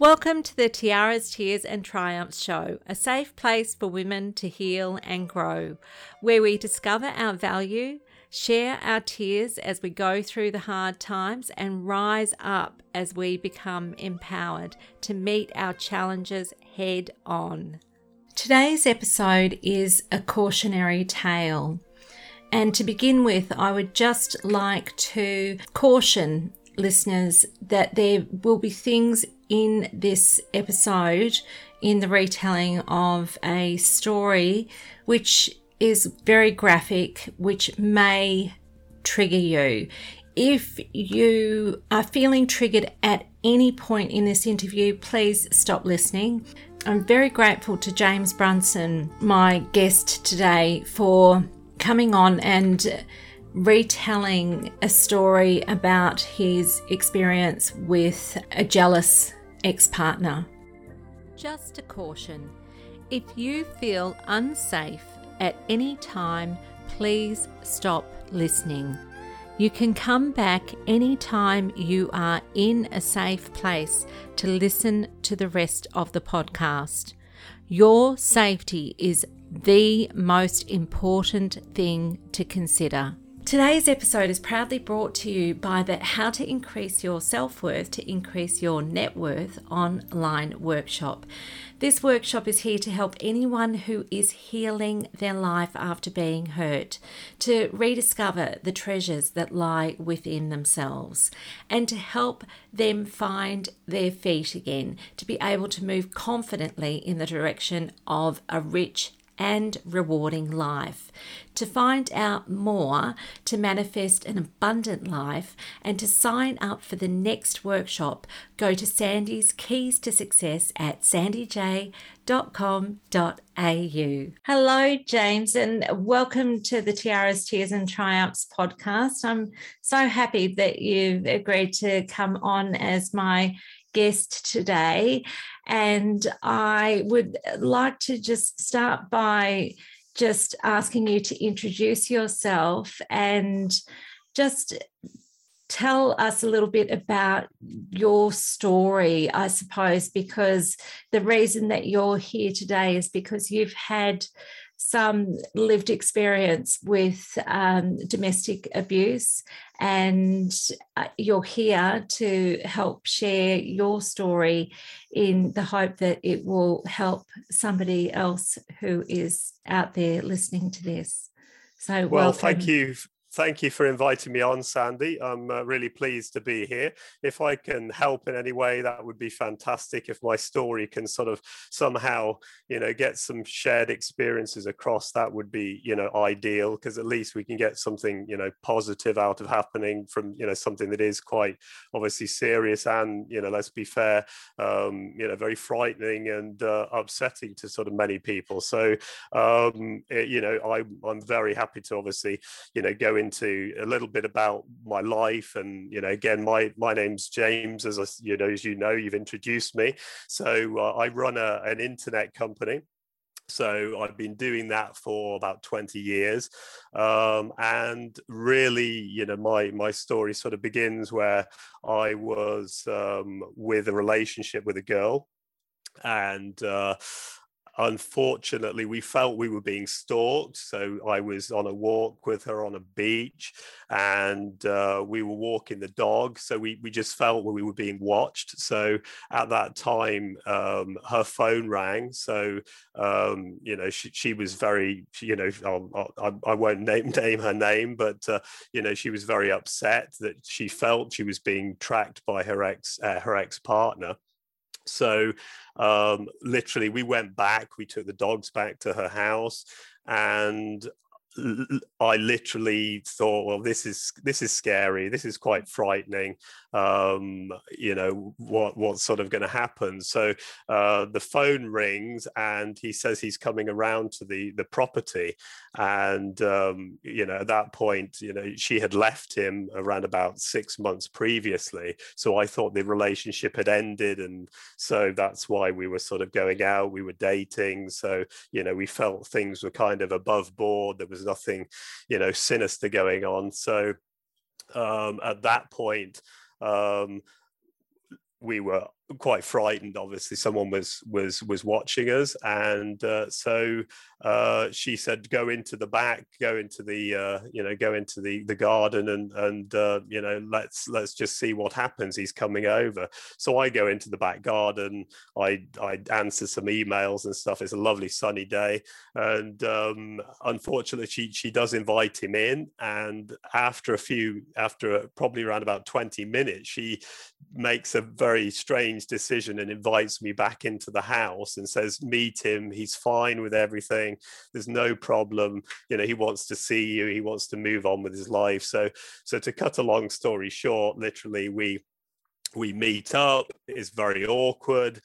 Welcome to the Tiaras, Tears and Triumphs show, a safe place for women to heal and grow, where we discover our value, share our tears as we go through the hard times, and rise up as we become empowered to meet our challenges head on. Today's episode is a cautionary tale. And to begin with, I would just like to caution listeners that there will be things in this episode in the retelling of a story which is very graphic, which may trigger you. If you are feeling triggered at any point in this interview, please stop listening. I'm very grateful to James Brunson, my guest today, for coming on and retelling a story about his experience with a jealous ex partner. Just a caution if you feel unsafe at any time, please stop listening. You can come back anytime you are in a safe place to listen to the rest of the podcast. Your safety is the most important thing to consider. Today's episode is proudly brought to you by the How to Increase Your Self Worth to Increase Your Net Worth online workshop. This workshop is here to help anyone who is healing their life after being hurt to rediscover the treasures that lie within themselves and to help them find their feet again, to be able to move confidently in the direction of a rich and rewarding life. To find out more, to manifest an abundant life, and to sign up for the next workshop, go to Sandy's Keys to Success at sandyj.com.au. Hello, James, and welcome to the Tiaras, Tears and Triumphs podcast. I'm so happy that you've agreed to come on as my guest today. And I would like to just start by just asking you to introduce yourself and just tell us a little bit about your story, I suppose, because the reason that you're here today is because you've had some lived experience with um, domestic abuse, and uh, you're here to help share your story in the hope that it will help somebody else who is out there listening to this. So, well, welcome. thank you thank you for inviting me on, Sandy. I'm uh, really pleased to be here. If I can help in any way, that would be fantastic. If my story can sort of somehow, you know, get some shared experiences across, that would be, you know, ideal because at least we can get something, you know, positive out of happening from, you know, something that is quite obviously serious and, you know, let's be fair, um, you know, very frightening and uh, upsetting to sort of many people. So, um, it, you know, I, I'm very happy to obviously, you know, go into a little bit about my life and you know again my my name's james as I, you know as you know you've introduced me so uh, i run a, an internet company so I've been doing that for about 20 years. Um, and really, you know, my, my story sort of begins where I was um, with a relationship with a girl. And uh, unfortunately we felt we were being stalked so i was on a walk with her on a beach and uh, we were walking the dog so we, we just felt we were being watched. So at that time um, her phone rang so um, you know she, she was very you know I'll, I'll, I, won't name name her name but uh, you know she was very upset that she felt she was being tracked by her ex uh, her ex partner so um, literally, we went back. We took the dogs back to her house, and I literally thought, well, this is this is scary. This is quite frightening. Um, you know what what's sort of going to happen. So uh, the phone rings, and he says he's coming around to the the property. And um, you know at that point, you know she had left him around about six months previously. So I thought the relationship had ended, and so that's why we were sort of going out. We were dating. So you know we felt things were kind of above board. There was was nothing, you know, sinister going on. So um, at that point, um, we were quite frightened obviously someone was was was watching us. And uh, so uh, she said go into the back go into the uh, you know go into the the garden and and uh, you know let's let's just see what happens. He's coming over. So i go into the back garden. I i answer some emails and stuff. It's a lovely sunny day. And um, unfortunately she she does invite him in. And after a few after probably around about 20 minutes she makes a very strange decision and invites me back into the house and says meet him. He's fine with everything. There's no problem. You know he wants to see you. He wants to move on with his life. So so to cut a long story short literally we we meet up. It's very awkward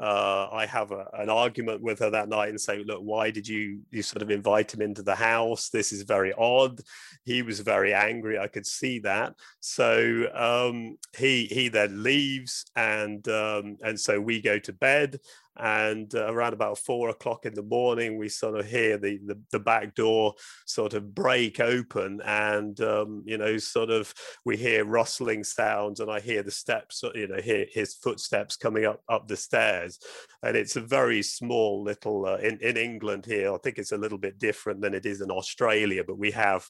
uh, I have a, an argument with her that night and say, look, why did you you sort of invite him into the house? This is very odd. He was very angry. I could see that. So um, he he then leaves, and um, and so we go to bed and uh, around about four o'clock in the morning we sort of hear the, the, the back door sort of break open and um, you know sort of we hear rustling sounds and i hear the steps you know hear his footsteps coming up up the stairs. And it's a very small little uh, in, in england here i think it's a little bit different than it is in australia but we have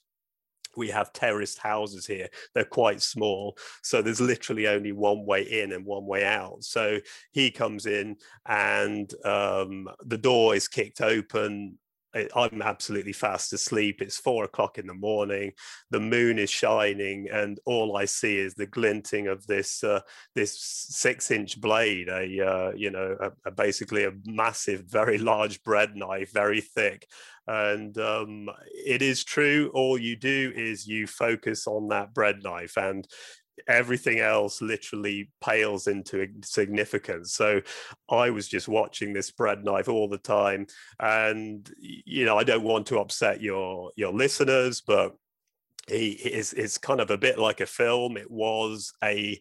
we have terraced houses here. They're quite small. So there's literally only one way in and one way out. So he comes in and um, the door is kicked open. I'm absolutely fast asleep. It's four o'clock in the morning. The moon is shining, and all I see is the glinting of this uh, this six-inch blade. A uh, you know, a, a basically a massive, very large bread knife, very thick, and um, it is true. All you do is you focus on that bread knife, and everything else literally pales into significance. So I was just watching this bread knife all the time, and you know I don't want to upset your your listeners, but he is it's kind of a bit like a film. It was a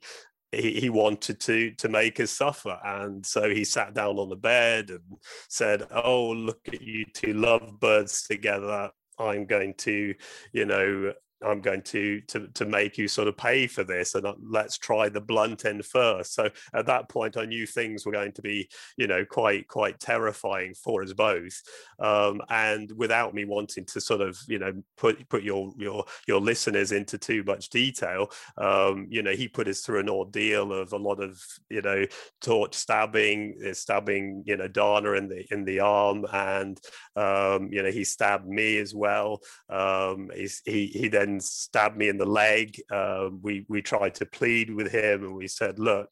he, he wanted to to make us suffer and so he sat down on the bed and said oh look at you two lovebirds together i'm going to you know I'm going to to to make you sort of pay for this, and uh, let's try the blunt end first. So at that point, I knew things were going to be, you know, quite quite terrifying for us both. Um, and without me wanting to sort of, you know, put put your your your listeners into too much detail, um, you know, he put us through an ordeal of a lot of, you know, torch stabbing, uh, stabbing, you know, Dana in the in the arm, and um, you know, he stabbed me as well. Um, he he then then stabbed me in the leg. Uh, we we tried to plead with him, and we said, "Look,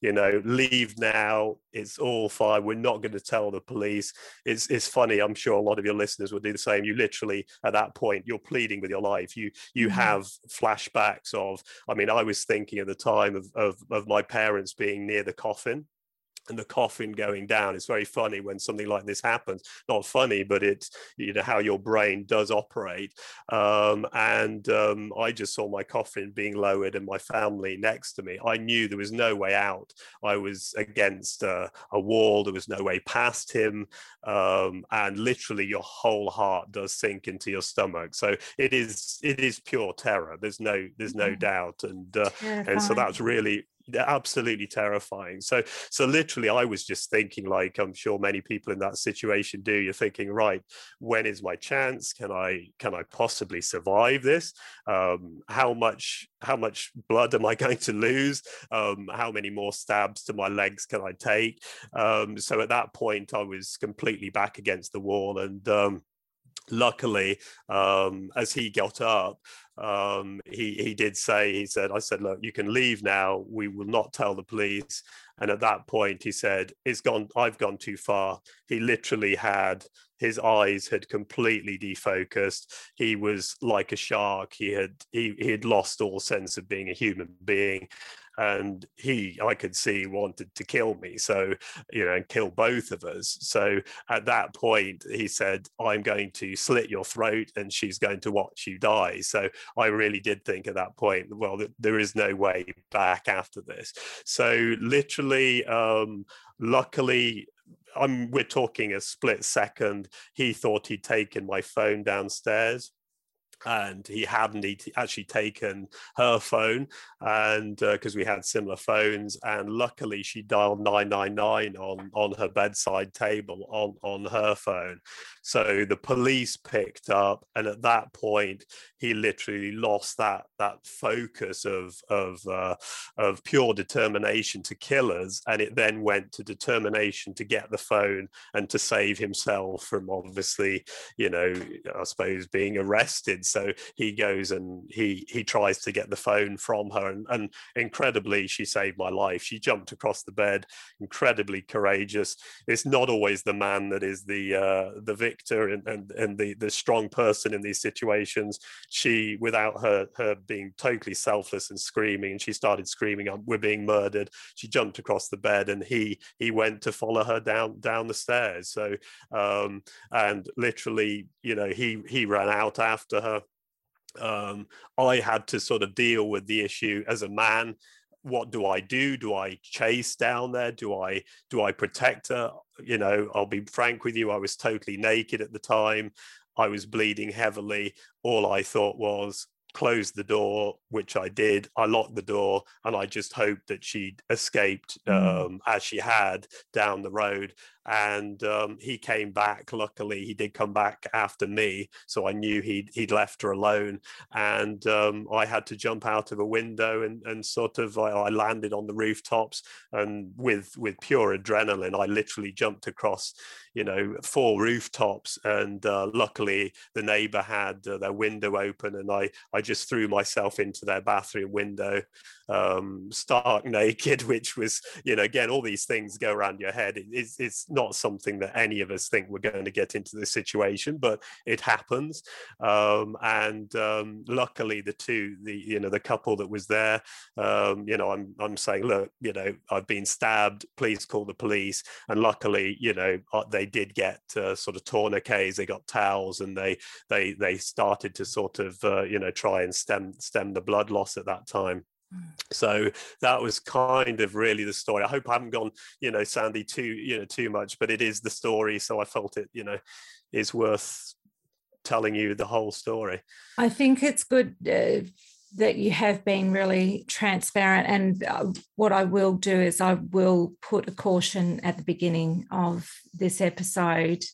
you know, leave now. It's all fine. We're not going to tell the police." It's it's funny. I'm sure a lot of your listeners would do the same. You literally at that point you're pleading with your life. You you mm-hmm. have flashbacks of. I mean, I was thinking at the time of of, of my parents being near the coffin and the coffin going down. It's very funny when something like this happens. Not funny, but it's you know how your brain does operate. Um, and um, I just saw my coffin being lowered and my family next to me. I knew there was no way out. I was against uh, a wall. There was no way past him. Um, and literally, your whole heart does sink into your stomach. So it is it is pure terror. There's no there's no mm. doubt. And uh, and so that's really absolutely terrifying. So, so literally, I was just thinking, like I'm sure many people in that situation do. You're thinking, right, when is my chance? Can I can I possibly survive this? Um, how much how much blood am I going to lose? Um, how many more stabs to my legs can I take? Um, so at that point, I was completely back against the wall, and um, luckily, um, as he got up, um, he he did say he said I said look you can leave now. We will not tell the police. And at that point he said it's gone I've gone too far. He literally had his eyes had completely defocused. He was like a shark. He had he, he had lost all sense of being a human being and he i could see wanted to kill me so you know and kill both of us. So at that point he said i'm going to slit your throat and she's going to watch you die. So i really did think at that point well there is no way back after this. So literally um luckily I'm, we're talking a split second. He thought he'd taken my phone downstairs and he hadn't He actually taken her phone and because uh, we had similar phones and luckily she dialed 999 on on her bedside table on on her phone. So the police picked up and at that point he literally lost that that focus of of uh, of pure determination to kill us and it then went to determination to get the phone and to save himself from obviously you know i suppose being arrested so he goes and he he tries to get the phone from her and, and incredibly she saved my life. She jumped across the bed incredibly courageous. It's not always the man that is the uh, the victor and, and and the the strong person in these situations. She without her her being totally selfless and screaming and she started screaming we're being murdered. She jumped across the bed and he he went to follow her down down the stairs. So um and literally you know he he ran out after her um, I had to sort of deal with the issue as a man. What do I do? Do I chase down there? Do I do I protect her? You know, I'll be frank with you. I was totally naked at the time. I was bleeding heavily. All I thought was, close the door, which I did. I locked the door and I just hoped that she'd escaped mm. um, as she had down the road and um, he came back. Luckily, he did come back after me, so I knew he'd he'd left her alone, and um, I had to jump out of a window and and sort of I, I, landed on the rooftops, and with with pure adrenaline, I literally jumped across, you know, four rooftops, and uh, luckily the neighbour had uh, their window open, and I I just threw myself into their bathroom window, um, stark naked, which was, you know, again, all these things go around your head. It, it's, it's not something that any of us think we're going to get into this situation, but it happens. Um, and um, luckily, the two, the you know, the couple that was there, um, you know, I'm I'm saying, look, you know, I've been stabbed. Please call the police. And luckily, you know, uh, they did get uh, sort of tourniquets. They got towels, and they they they started to sort of uh, you know try and stem stem the blood loss at that time. So that was kind of really the story. I hope I haven't gone, you know, Sandy too, you know, too much, but it is the story. So I felt it, you know, is worth telling you the whole story. I think it's good uh, that you have been really transparent. And uh, what I will do is I will put a caution at the beginning of this episode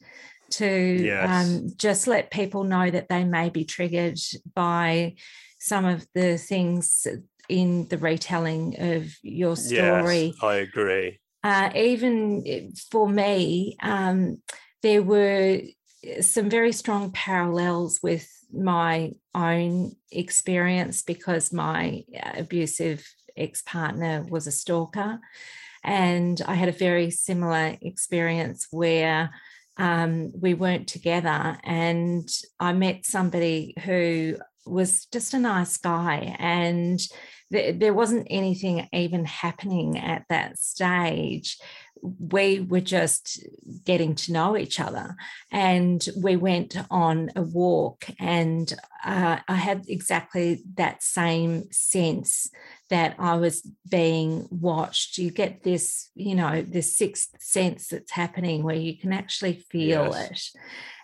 to yes. um, just let people know that they may be triggered by some of the things in the retelling of your story. Yes, I agree. Uh, even for me, um, there were some very strong parallels with my own experience because my abusive ex partner was a stalker. And I had a very similar experience where um, we weren't together. And I met somebody who was just a nice guy. And there wasn't anything even happening at that stage. We were just getting to know each other. And we went on a walk, and uh, I had exactly that same sense that I was being watched. You get this, you know, this sixth sense that's happening where you can actually feel yes. it.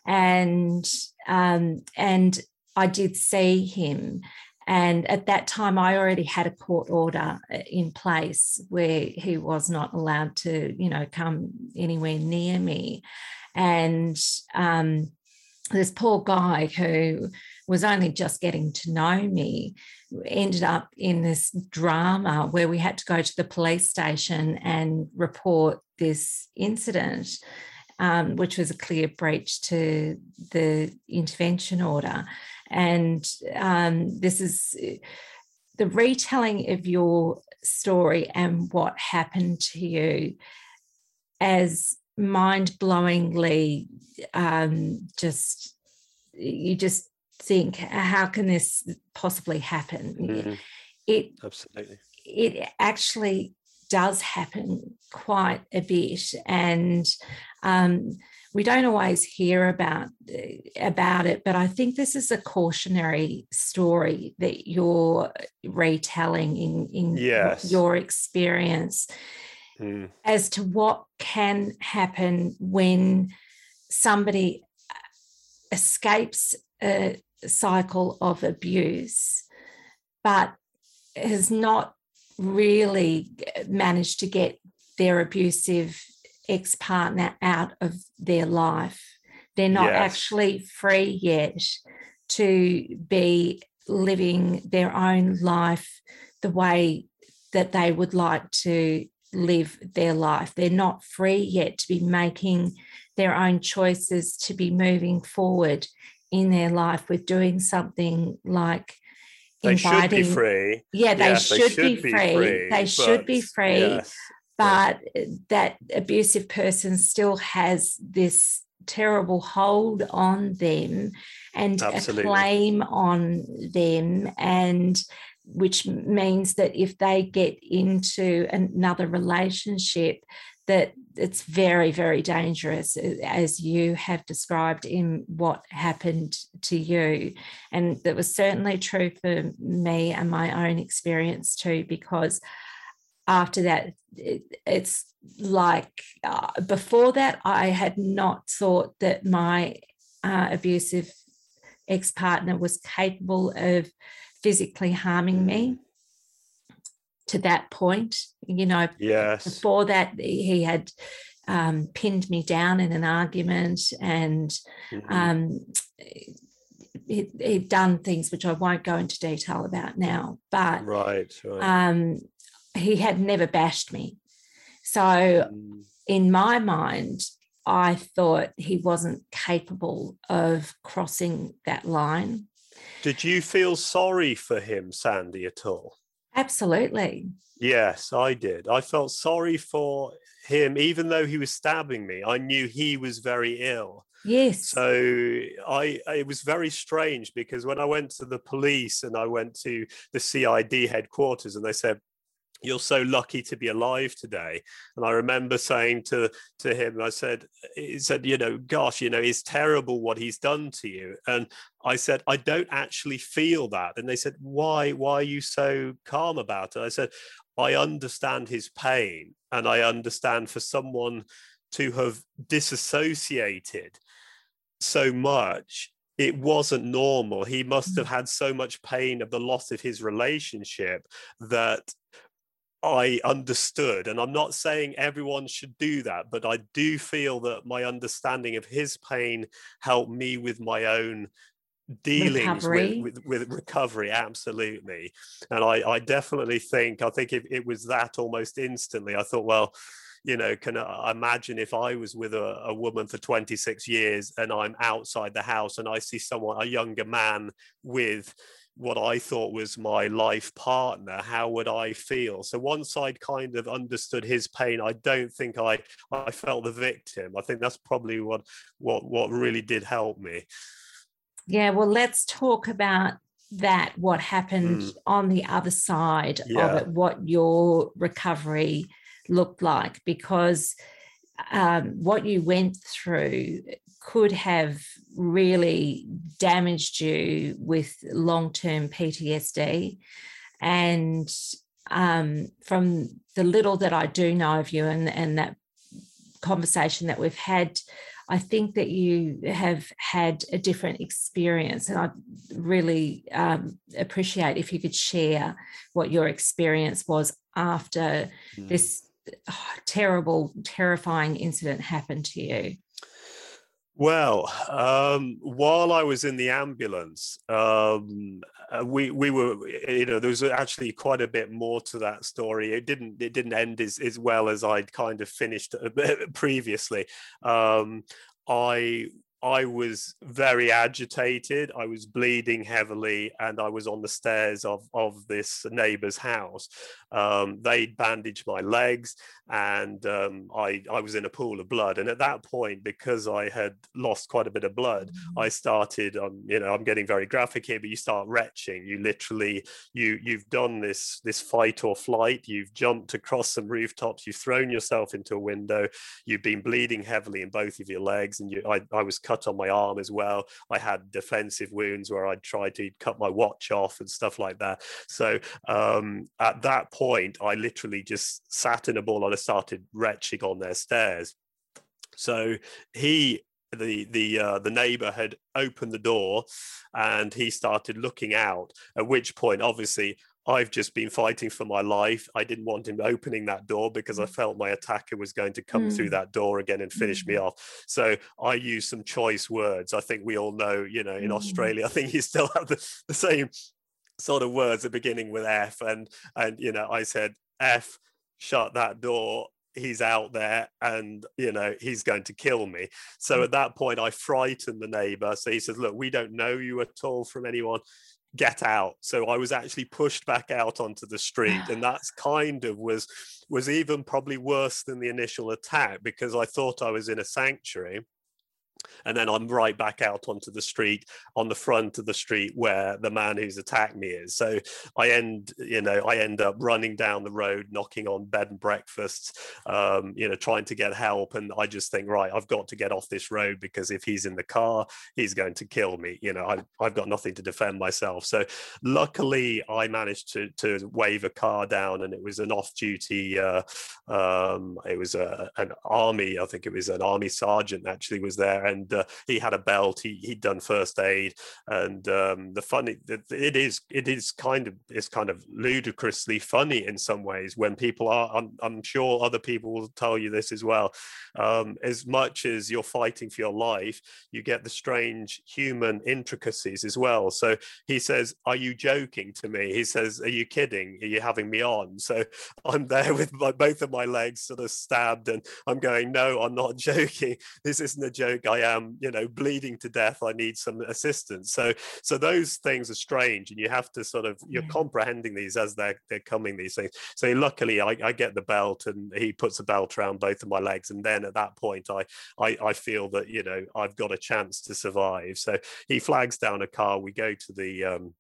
And um, and I did see him and at that time, I already had a court order uh, in place where he was not allowed to, you know, come anywhere near me. And um, this poor guy who was only just getting to know me ended up in this drama where we had to go to the police station and report this incident. Um, which was a clear breach to the intervention order. And um, this is the retelling of your story and what happened to you as mind blowingly um, just, you just think, how can this possibly happen? Mm-hmm. It absolutely. It actually does happen quite a bit, and um, we don't always hear about about it but i think this is a cautionary story that you're retelling in in yes. your experience mm. as to what can happen when somebody escapes a, cycle of abuse, but has not really managed to get their abusive ex partner out of their life. They're not yes. actually free yet to be living their own life the way that they would like to live their life. They're not free yet to be making their own choices, to be moving forward in their life with doing something like they inviting, should be free. Yeah, they, yes, should, they should, be, be free. free. They should be free. Yes, but that abusive person still has this terrible hold on them and Absolutely. a claim on them and which means that if they get into another relationship that it's very very dangerous as you have described in what happened to you and that was certainly true for me and my own experience too because after that it, it's like uh, before that i had not thought that my uh, abusive ex-partner was capable of physically harming me to that point. You know, yes. before that, he had um, pinned me down in an argument and mm-hmm. um, he, he'd done things which I won't go into detail about now. But right, right. Um, he had never bashed me. So, mm. in my mind, I thought he wasn't capable of crossing that line. Did you feel sorry for him, Sandy, at all? Absolutely. Yes, I did. I felt sorry for him, even though he was stabbing me. I knew he was very ill. Yes. So I it was very strange because when I went to the police and I went to the CID headquarters and they said, you're so lucky to be alive today and i remember saying to to him i said he said you know gosh you know it's terrible what he's done to you and i said i don't actually feel that and they said why why are you so calm about it i said i understand his pain and i understand for someone to have disassociated so much it wasn't normal. He must have mm. had so much pain of the loss of his relationship that I understood. And I'm not saying everyone should do that, but I do feel that my understanding of his pain helped me with my own dealings. With, with, with, recovery absolutely and I, I definitely think i think it, it was that almost instantly i thought well you know can I imagine if i was with a, a woman for 26 years and i'm outside the house and i see someone a younger man with what I thought was my life partner, how would I feel? So once I'd kind of understood his pain, I don't think I I felt the victim. I think that's probably what what what really did help me. Yeah, well, let's talk about that. What happened mm. on the other side yeah. of it? What your recovery looked like? Because um, what you went through could have really damaged you with long term PTSD. And um, from the little that I do know of you and, and that conversation that we've had, I think that you have had a different experience. And I really um, appreciate if you could share what your experience was after mm. this oh, terrible, terrifying incident happened to you. Well, um, while I was in the ambulance, um, uh, we we were you know there was actually quite a bit more to that story. It didn't it didn't end as, as well as I'd kind of finished previously. Um, I I was very agitated. I was bleeding heavily, and I was on the stairs of, of this neighbor's house. Um, they'd bandaged my legs, and um, I, I was in a pool of blood. And at that point, because I had lost quite a bit of blood, mm-hmm. I started. Um, you know, I'm getting very graphic here, but you start retching. You literally, you you've done this this fight or flight. You've jumped across some rooftops. You've thrown yourself into a window. You've been bleeding heavily in both of your legs, and you, I, I was cut on my arm as well. I had defensive wounds where I'd tried to cut my watch off and stuff like that. So um, at that point, I literally just sat in a ball and I started retching on their stairs. So he the the uh, the neighbor had opened the door and he started looking out at which point obviously I've just been fighting for my life. I didn't want him opening that door because I mm. felt my attacker was going to come mm. through that door again and finish mm. me off. So I used some choice words. I think we all know, you know, in mm. Australia, I think you still have the, the same sort of words at beginning with F. And and you know, I said, F, shut that door he's out there and you know he's going to kill me so mm. at that point i frightened the neighbor so he says look we don't know you at all from anyone get out. So i was actually pushed back out onto the street and that's kind of was was even probably worse than the initial attack because i thought i was in a sanctuary and then I'm right back out onto the street on the front of the street where the man who's attacked me is. So I end, you know, I end up running down the road, knocking on bed and breakfasts, um, you know, trying to get help. And I just think, right, I've got to get off this road because if he's in the car, he's going to kill me. You know, I, I've got nothing to defend myself. So luckily, I managed to to wave a car down, and it was an off-duty. Uh, um, it was a, an army, I think it was an army sergeant actually was there and uh, he had a belt. He he'd done first aid, and um, the funny it is it is kind of it's kind of ludicrously funny in some ways when people are. I'm, I'm sure other people will tell you this as well. Um, as much as you're fighting for your life, you get the strange human intricacies as well. So he says, "Are you joking to me?" He says, "Are you kidding? Are you having me on?" So I'm there with my, both of my legs sort of stabbed, and I'm going, "No, I'm not joking. This isn't a joke. I am, you know, bleeding to death. I need some assistance. So, so those things are strange, and you have to sort of you're comprehending these as they're they're coming. These things. So, luckily, I, I get the belt, and he puts a belt around both of my legs, and then at that point, I, I I feel that you know I've got a chance to survive. So he flags down a car. We go to the um,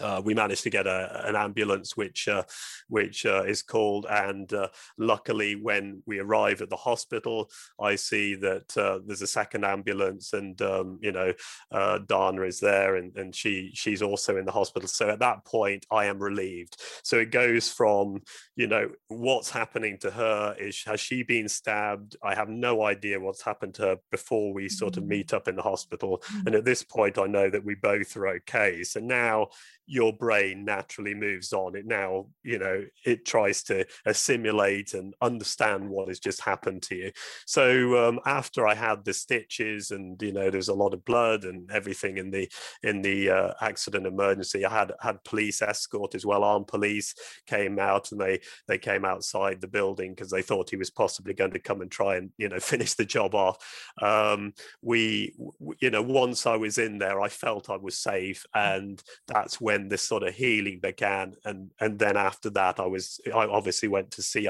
uh, we managed to get a, an ambulance which uh, which uh, is called and uh, luckily when we arrive at the hospital i see that uh, there's a second ambulance and um, you know uh, dana is there and, and she she's also in the hospital. So at that point i am relieved. So it goes from you know what's happening to her is has she been stabbed? I have no idea what's happened to her before we sort of mm. meet up in the hospital. Mm-hmm. and at this point i know that we both are okay. So now your brain naturally moves on. It now you know it tries to assimilate and understand what has just happened to you. So um, after i had the stitches and you know there's a lot of blood and everything in the in the uh, accident emergency i had had police escort as well. Armed police came out and they they came outside the building because they thought he was possibly going to come and try and you know finish the job off. Um, we you know once i was in there i felt i was safe and that's when this sort of healing began. And and then after that i was i obviously went to cid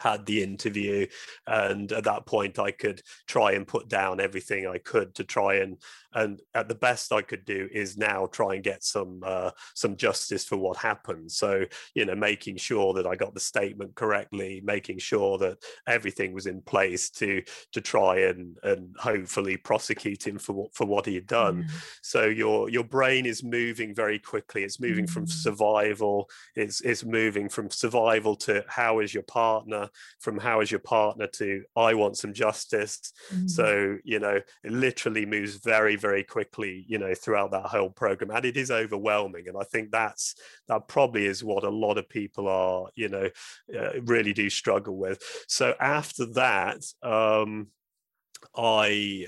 had the interview and at that point i could try and put down everything i could to try and and at the best I could do is now try and get some uh, some justice for what happened. So you know, making sure that I got the statement correctly, making sure that everything was in place to to try and and hopefully prosecute him for what for what he had done. Mm. So your your brain is moving very quickly. It's moving mm. from survival. It's it's moving from survival to how is your partner, from how is your partner to I want some justice. Mm. So you know, it literally moves very very quickly you know throughout that whole program and it is overwhelming and i think that's that probably is what a lot of people are you know uh, really do struggle with. So after that um i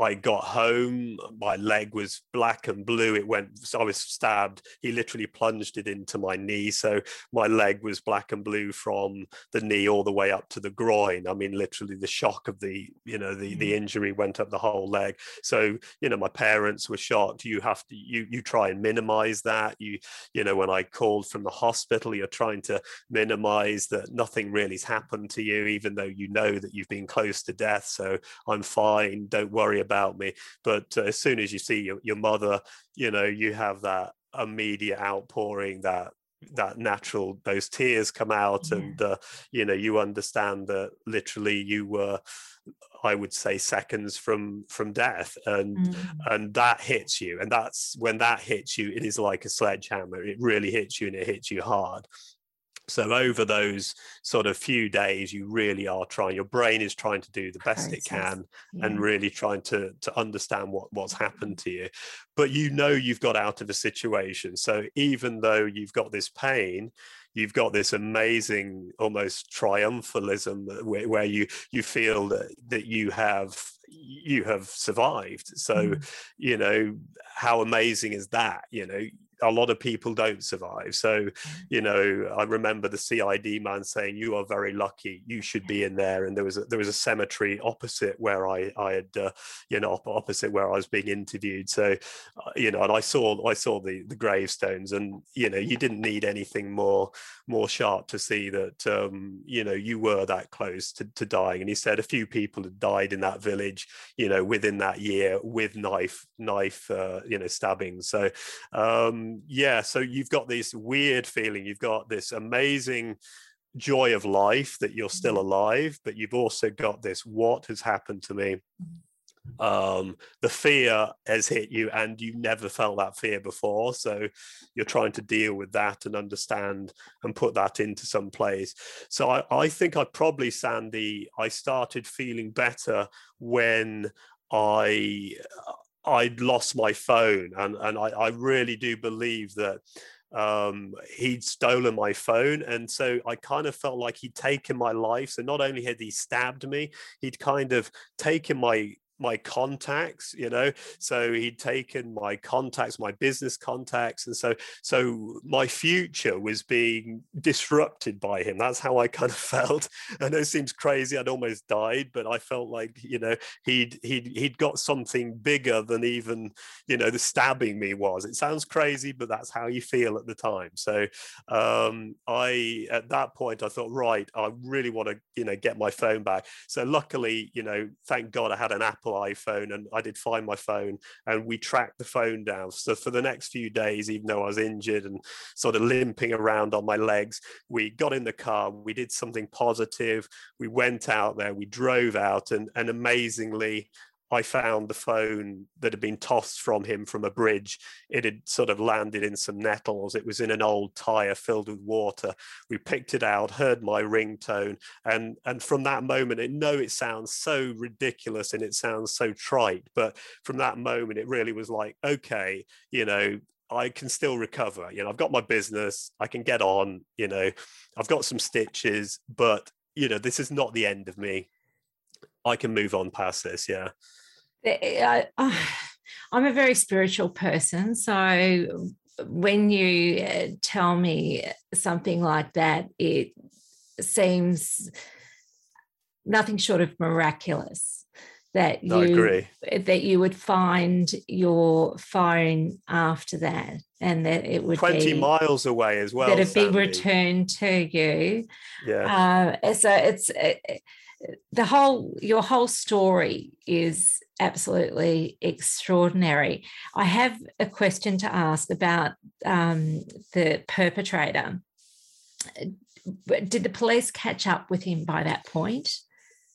I got home, my leg was black and blue. It went, so I was stabbed. He literally plunged it into my knee. So my leg was black and blue from the knee all the way up to the groin. I mean, literally the shock of the, you know, the, the mm. injury went up the whole leg. So, you know, my parents were shocked. You have to, you, you try and minimize that. You, you know, when I called from the hospital, you're trying to minimize that nothing really's happened to you, even though you know that you've been close to death. So I'm fine. Don't worry about me. But uh, as soon as you see your, your mother, you know, you have that immediate outpouring that that natural those tears come out yeah. and uh, you know you understand that literally you were i would say seconds from from death and mm. and that hits you and that's when that hits you it is like a sledgehammer it really hits you and it hits you hard so over those sort of few days you really are trying your brain is trying to do the best Process. it can yeah. and really trying to to understand what what's happened to you but you know you've got out of a situation so even though you've got this pain you've got this amazing almost triumphalism where, where you you feel that that you have you have survived so mm. you know how amazing is that you know a lot of people don't survive. So, you know, I remember the CID man saying, "You are very lucky. You should be in there." And there was a, there was a cemetery opposite where I I had uh, you know opposite where I was being interviewed. So, uh, you know, and I saw I saw the the gravestones, and you know, you didn't need anything more more sharp to see that um, you know you were that close to, to dying. And he said a few people had died in that village, you know, within that year with knife knife uh, you know stabbings. So. Um, yeah, so you've got this weird feeling. You've got this amazing joy of life that you're still mm-hmm. alive, but you've also got this what has happened to me. Um, the fear has hit you, and you never felt that fear before. So you're trying to deal with that and understand and put that into some place. So I, I think I probably, Sandy, I started feeling better when I I'd lost my phone, and and I, I really do believe that um, he'd stolen my phone, and so I kind of felt like he'd taken my life. So not only had he stabbed me, he'd kind of taken my my contacts you know? So he'd taken my contacts my business contacts and so so my future was being disrupted by him. That's how i kind of felt. I know it seems crazy i'd almost died but i felt like you know he'd he'd he'd got something bigger than even you know the stabbing me was. It sounds crazy but that's how you feel at the time. So um i at that point i thought right i really want to you know get my phone back. So luckily you know thank god i had an apple IPhone and I did find my phone and we tracked the phone down. So for the next few days, even though I was injured and sort of limping around on my legs, we got in the car, we did something positive, we went out there, we drove out, and, and amazingly, I found the phone that had been tossed from him from a bridge. It had sort of landed in some nettles. It was in an old tire filled with water. We picked it out, heard my ringtone, and and from that moment, I know it sounds so ridiculous and it sounds so trite, but from that moment, it really was like, okay, you know, I can still recover. You know, I've got my business, I can get on. You know, I've got some stitches, but you know, this is not the end of me. I can move on past this. Yeah. I, I'm a very spiritual person. So when you uh, tell me something like that, it seems nothing short of miraculous that you that you would find your phone after that and that it would 20 be, miles away as well that it be returned to you yeah uh, so it's it, the whole your whole story is absolutely extraordinary. I have a question to ask about um, the perpetrator. Did the police catch up with him by that point?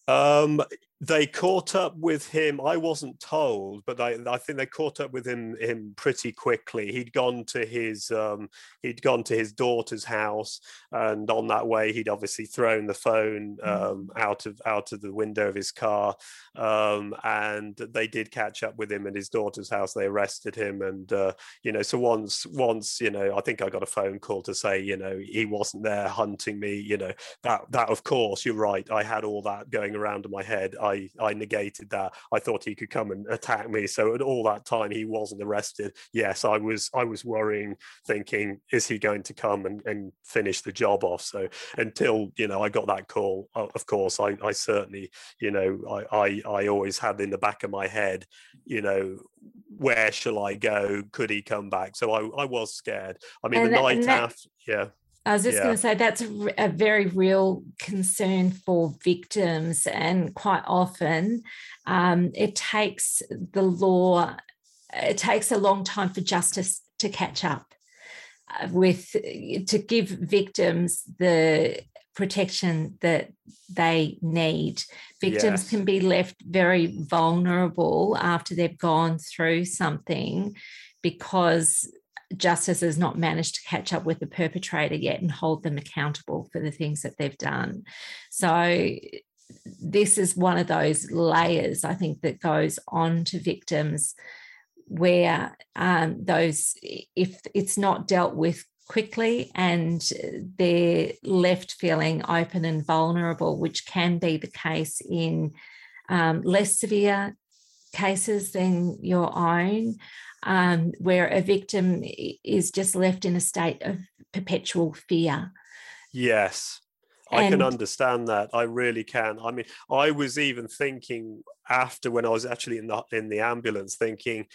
Um, they caught up with him. I wasn't told, but I, I think they caught up with him him pretty quickly. He'd gone to his um, he'd gone to his daughter's house, and on that way, he'd obviously thrown the phone mm. um, out of out of the window of his car. Um, and they did catch up with him at his daughter's house. They arrested him, and uh, you know, so once once you know, I think I got a phone call to say you know he wasn't there hunting me. You know that that of course you're right. I had all that going around in my head. I I negated that. I thought he could come and attack me. So at all that time he wasn't arrested. Yes, I was I was worrying, thinking, is he going to come and, and finish the job off? So until you know I got that call, of course I, I certainly you know I, I I always had in the back of my head, you know, where shall I go? Could he come back? So I, I was scared. I mean, and the that, night after, yeah. I was just yeah. going to say that's a, very real concern for victims, and quite often um, it takes the law, it takes a long time for justice to catch up uh, with to give victims the protection that they need. Victims yes. can be left very vulnerable after they've gone through something because justice has not managed to catch up with the perpetrator yet and hold them accountable for the things that they've done. So this is one of those layers I think that goes on to victims where um, those if it's not dealt with quickly and they're left feeling open and vulnerable, which can be the case in um, less severe cases than your own, um, where a victim is just left in a state of perpetual fear. Yes. I can understand that. I really can. I mean, I was even thinking after when I was actually in the in the ambulance, thinking,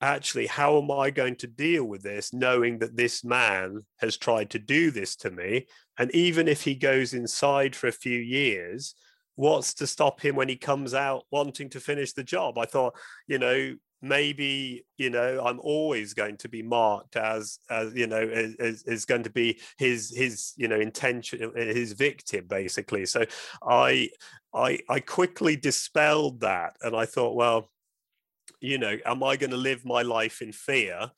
actually, how am I going to deal with this, knowing that this man has tried to do this to me, and even if he goes inside for a few years, what's to stop him when he comes out wanting to finish the job? I thought, you know, maybe you know i'm always going to be marked as as you know is, is going to be his his you know intention his victim basically. So i i i quickly dispelled that and i thought well you know am i going to live my life in fear?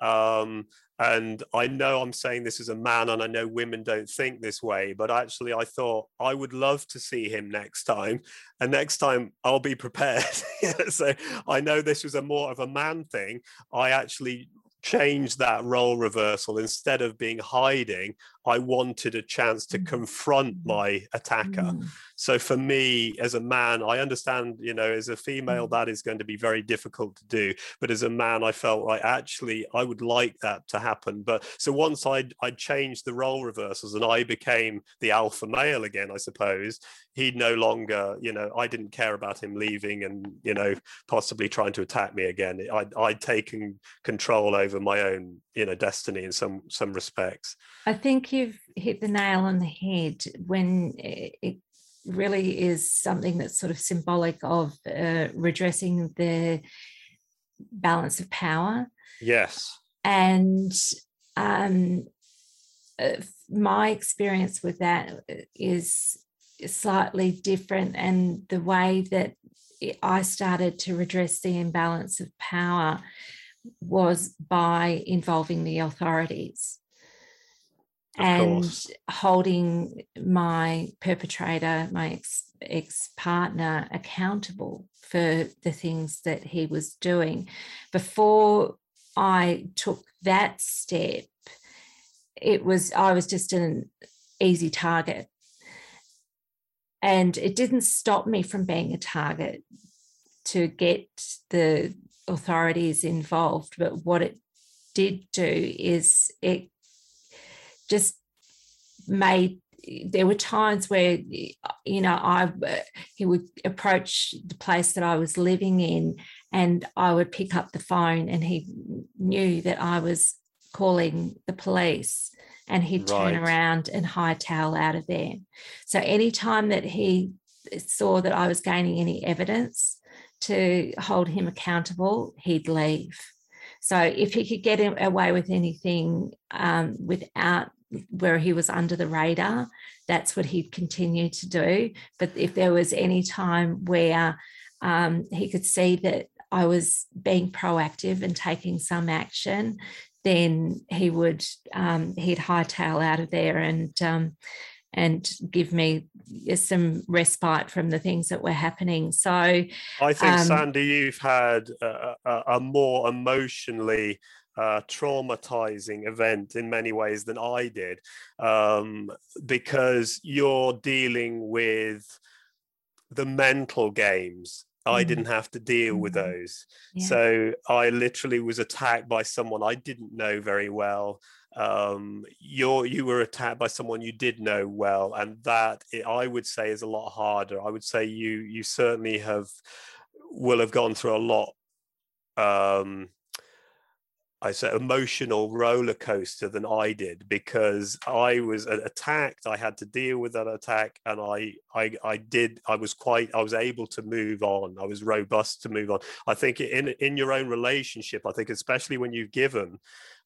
Um and I know I'm saying this as a man, and I know women don't think this way, but actually, I thought I would love to see him next time. And next time, I'll be prepared. so I know this was a more of a man thing. I actually changed that role reversal. Instead of being hiding, I wanted a chance to mm. confront my attacker. Mm. So for me, as a man, I understand, you know, as a female, mm. that is going to be very difficult to do. But as a man, I felt like actually I would like that to happen. But so once I'd, I'd changed the role reversals and I became the alpha male again, I suppose, he'd no longer, you know, I didn't care about him leaving and, you know, possibly trying to attack me again. I'd, I'd taken control over my own, you know, destiny in some some respects. I think you've hit the nail on the head when it really is something that's sort of symbolic of uh, redressing the balance of power. Yes. And um, uh, my experience with that is slightly different. And the way that I started to redress the imbalance of power was by involving the authorities and course. holding my perpetrator, my ex, ex partner, accountable for the things that he was doing. Before I took that step, it was I was just an easy target. And it didn't stop me from being a target to get the authorities involved. But what it did do is it just made there were times where you know i he would approach the place that i was living in and i would pick up the phone and he knew that i was calling the police and he'd right. turn around and hightail out of there so anytime that he saw that i was gaining any evidence to hold him accountable he'd leave so if he could get away with anything um, without where he was under the radar, that's what he'd continue to do. But if there was any time where um, he could see that I was being proactive and taking some action, then he would um, he'd hightail out of there and um, and give me some respite from the things that were happening. So I think um, Sandy, you've had a, a, a more emotionally uh, traumatizing event in many ways than I did, um, because you're dealing with the mental games. I didn't mm. have to deal with mm. those. Yeah. So I literally was attacked by someone I didn't know very well. Um, you're you were attacked by someone you did know well, and that I would say is a lot harder. I would say you you certainly have will have gone through a lot um, I said emotional roller coaster than I did because I was attacked. I had to deal with that attack, and I, I, I did. I was quite. I was able to move on. I was robust to move on. I think in in your own relationship. I think especially when you've given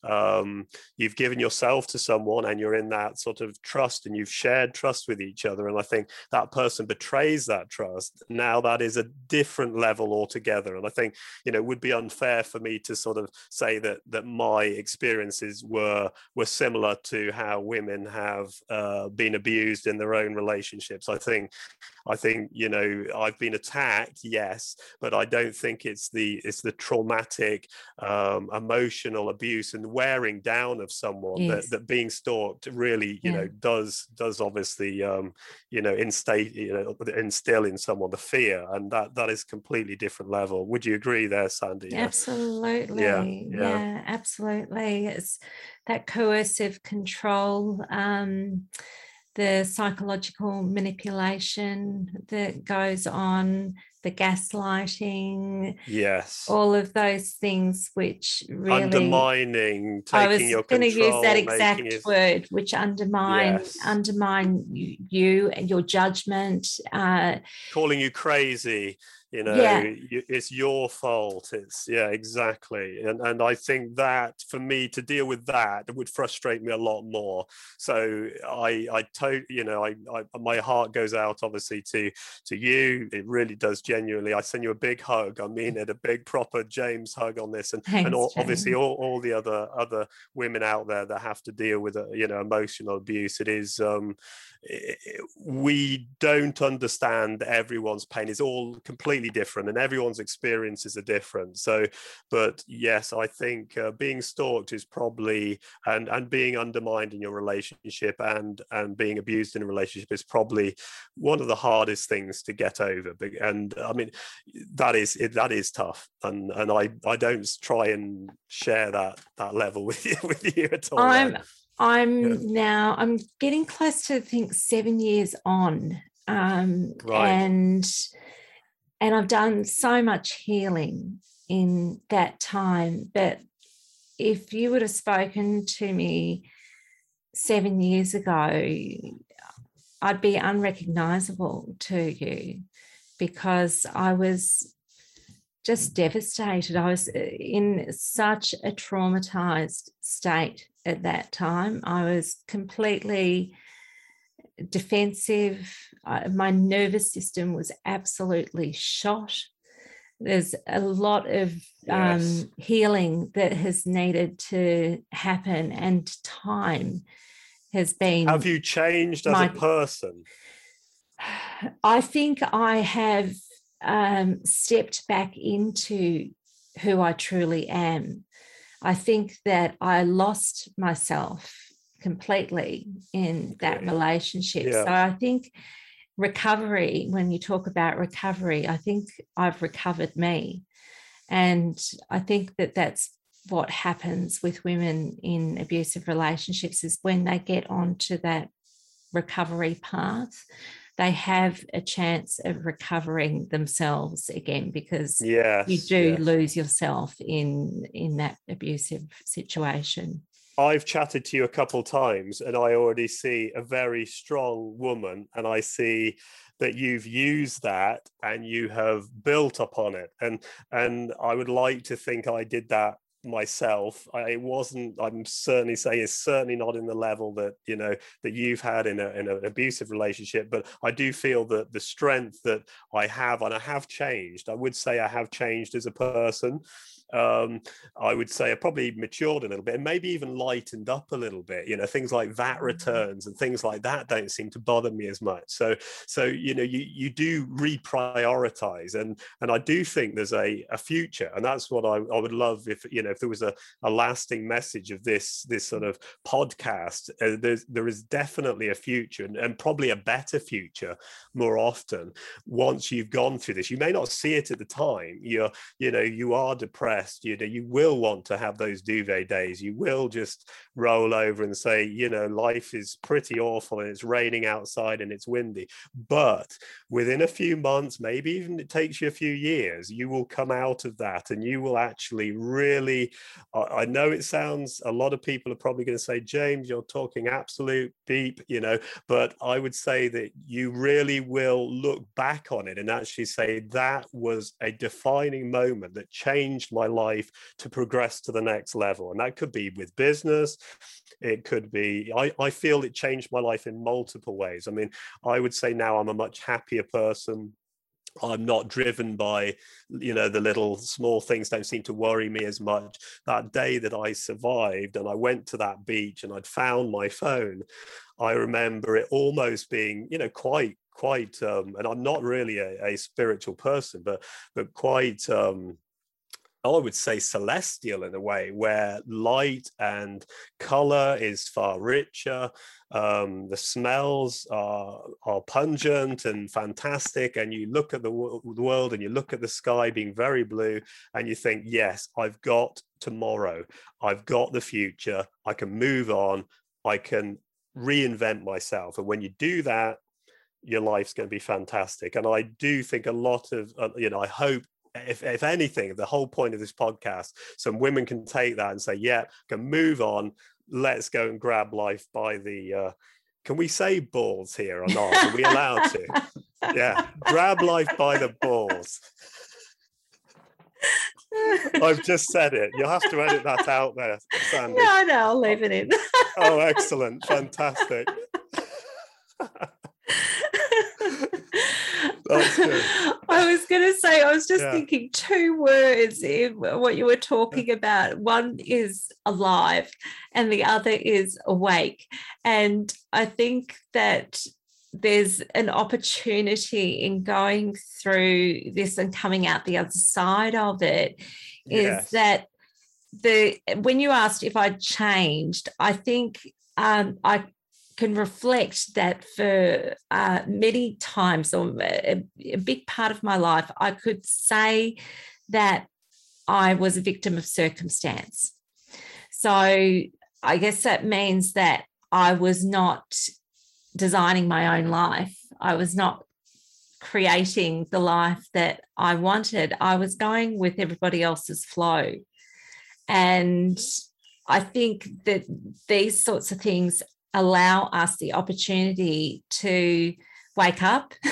um, you've given yourself to someone and you're in that sort of trust and you've shared trust with each other. And i think that person betrays that trust. Now that is a different level altogether. And i think you know it would be unfair for me to sort of say that that my experiences were were similar to how women have uh, been abused in their own relationships. I think I think you know I've been attacked, yes, but I don't think it's the it's the traumatic, um, emotional abuse and wearing down of someone yes. that, that being stalked really you yeah. know does does obviously um, you know instate you know instill in someone the fear, and that that is completely different level. Would you agree there, Sandy? Absolutely, yeah, yeah. yeah absolutely. It's that coercive control. Um, the psychological manipulation that goes on, the gaslighting, yes, all of those things which really undermining. I was going to use that exact word, which undermine yes. undermine you and your judgment, uh, calling you crazy you know yeah. it's your fault it's yeah exactly and and i think that for me to deal with that would frustrate me a lot more so i i to you know I, I my heart goes out obviously to to you it really does genuinely i send you a big hug i mean it a big proper james hug on this and Thanks, and all, obviously all, all the other other women out there that have to deal with uh, you know emotional abuse it is um we don't understand everyone's pain it's all completely different and everyone's experiences are different so but yes i think uh, being stalked is probably and and being undermined in your relationship and and being abused in a relationship is probably one of the hardest things to get over and i mean that is that is tough and and i i don't try and share that that level with you with you at all i'm I'm yeah. now I'm getting close to I think seven years on, um, right. and and I've done so much healing in that time. But if you would have spoken to me seven years ago, I'd be unrecognizable to you because I was just devastated. I was in such a traumatized state at that time. I was completely defensive. I, my nervous system was absolutely shot. There's a lot of um, yes. um, healing that has needed to happen, and time has been. Have you changed as a person? I think I have um, stepped back into who I truly am. I think that I lost myself completely in that relationship. Yeah. So I think recovery, when you talk about recovery, I think I've recovered me. And I think that that's what happens with women in abusive relationships is when they get onto that recovery path they have a chance of recovering themselves again because yes, you do yes. lose yourself in in that abusive situation. I've chatted to you a couple of times and I already see a very strong woman and I see that you've used that and you have built upon it. And and I would like to think I did that myself. I, it wasn't i'm certainly saying it's certainly not in the level that you know that you've had in, a, in an abusive relationship but i do feel that the strength that i have and i have changed i would say i have changed as a person um, I would say are probably matured a little bit and maybe even lightened up a little bit. You know, things like VAT mm-hmm. returns and things like that don't seem to bother me as much. So, so you know, you you do reprioritize, and and I do think there's a a future, and that's what I, I would love if you know if there was a, a lasting message of this this sort of podcast. Uh, there's there is definitely a future, and, and probably a better future more often once you've gone through this. You may not see it at the time. You're you know you are depressed depressed, you know, you will want to have those duvet days. You will just roll over and say, you know, life is pretty awful and it's raining outside and it's windy. But within a few months, maybe even it takes you a few years, you will come out of that and you will actually really. I know it sounds, a lot of people are probably going to say, James, you're talking absolute beep, you know, but I would say that you really will look back on it and actually say that was a defining moment that changed my life to progress to the next level. And that could be with business. It could be, I, I feel it changed my life in multiple ways. I mean, I would say now I'm a much happier person I'm not driven by, you know, the little small things don't seem to worry me as much. That day that I survived and I went to that beach and I'd found my phone, I remember it almost being, you know, quite, quite, um, and I'm not really a, a spiritual person, but, but quite, um, I would say celestial in a way, where light and color is far richer. Um, the smells are, are pungent and fantastic. And you look at the, w- the world and you look at the sky being very blue, and you think, yes, I've got tomorrow. I've got the future. I can move on. I can reinvent myself. And when you do that, your life's going to be fantastic. And I do think a lot of, uh, you know, I hope if, if anything, the whole point of this podcast, some women can take that and say, yeah, can move on. Let's go and grab life by the, uh, can we say balls here or not? Are we allowed to? yeah, grab life by the balls. I've just said it. You'll have to edit that out there, Sandy. No, no, I'll leave it in. oh, excellent. Fantastic. I was going to say, I was just yeah. thinking two words in what you were talking about. One is alive, and the other is awake. And I think that there's an opportunity in going through this and coming out the other side of it is yes. that the when you asked if I'd changed, I think um, I can reflect that for uh, many times or a, a big part of my life, I could say that I was a victim of circumstance. So I guess that means that I was not designing my own life. I was not creating the life that I wanted. I was going with everybody else's flow. And I think that these sorts of things allow us the opportunity to wake up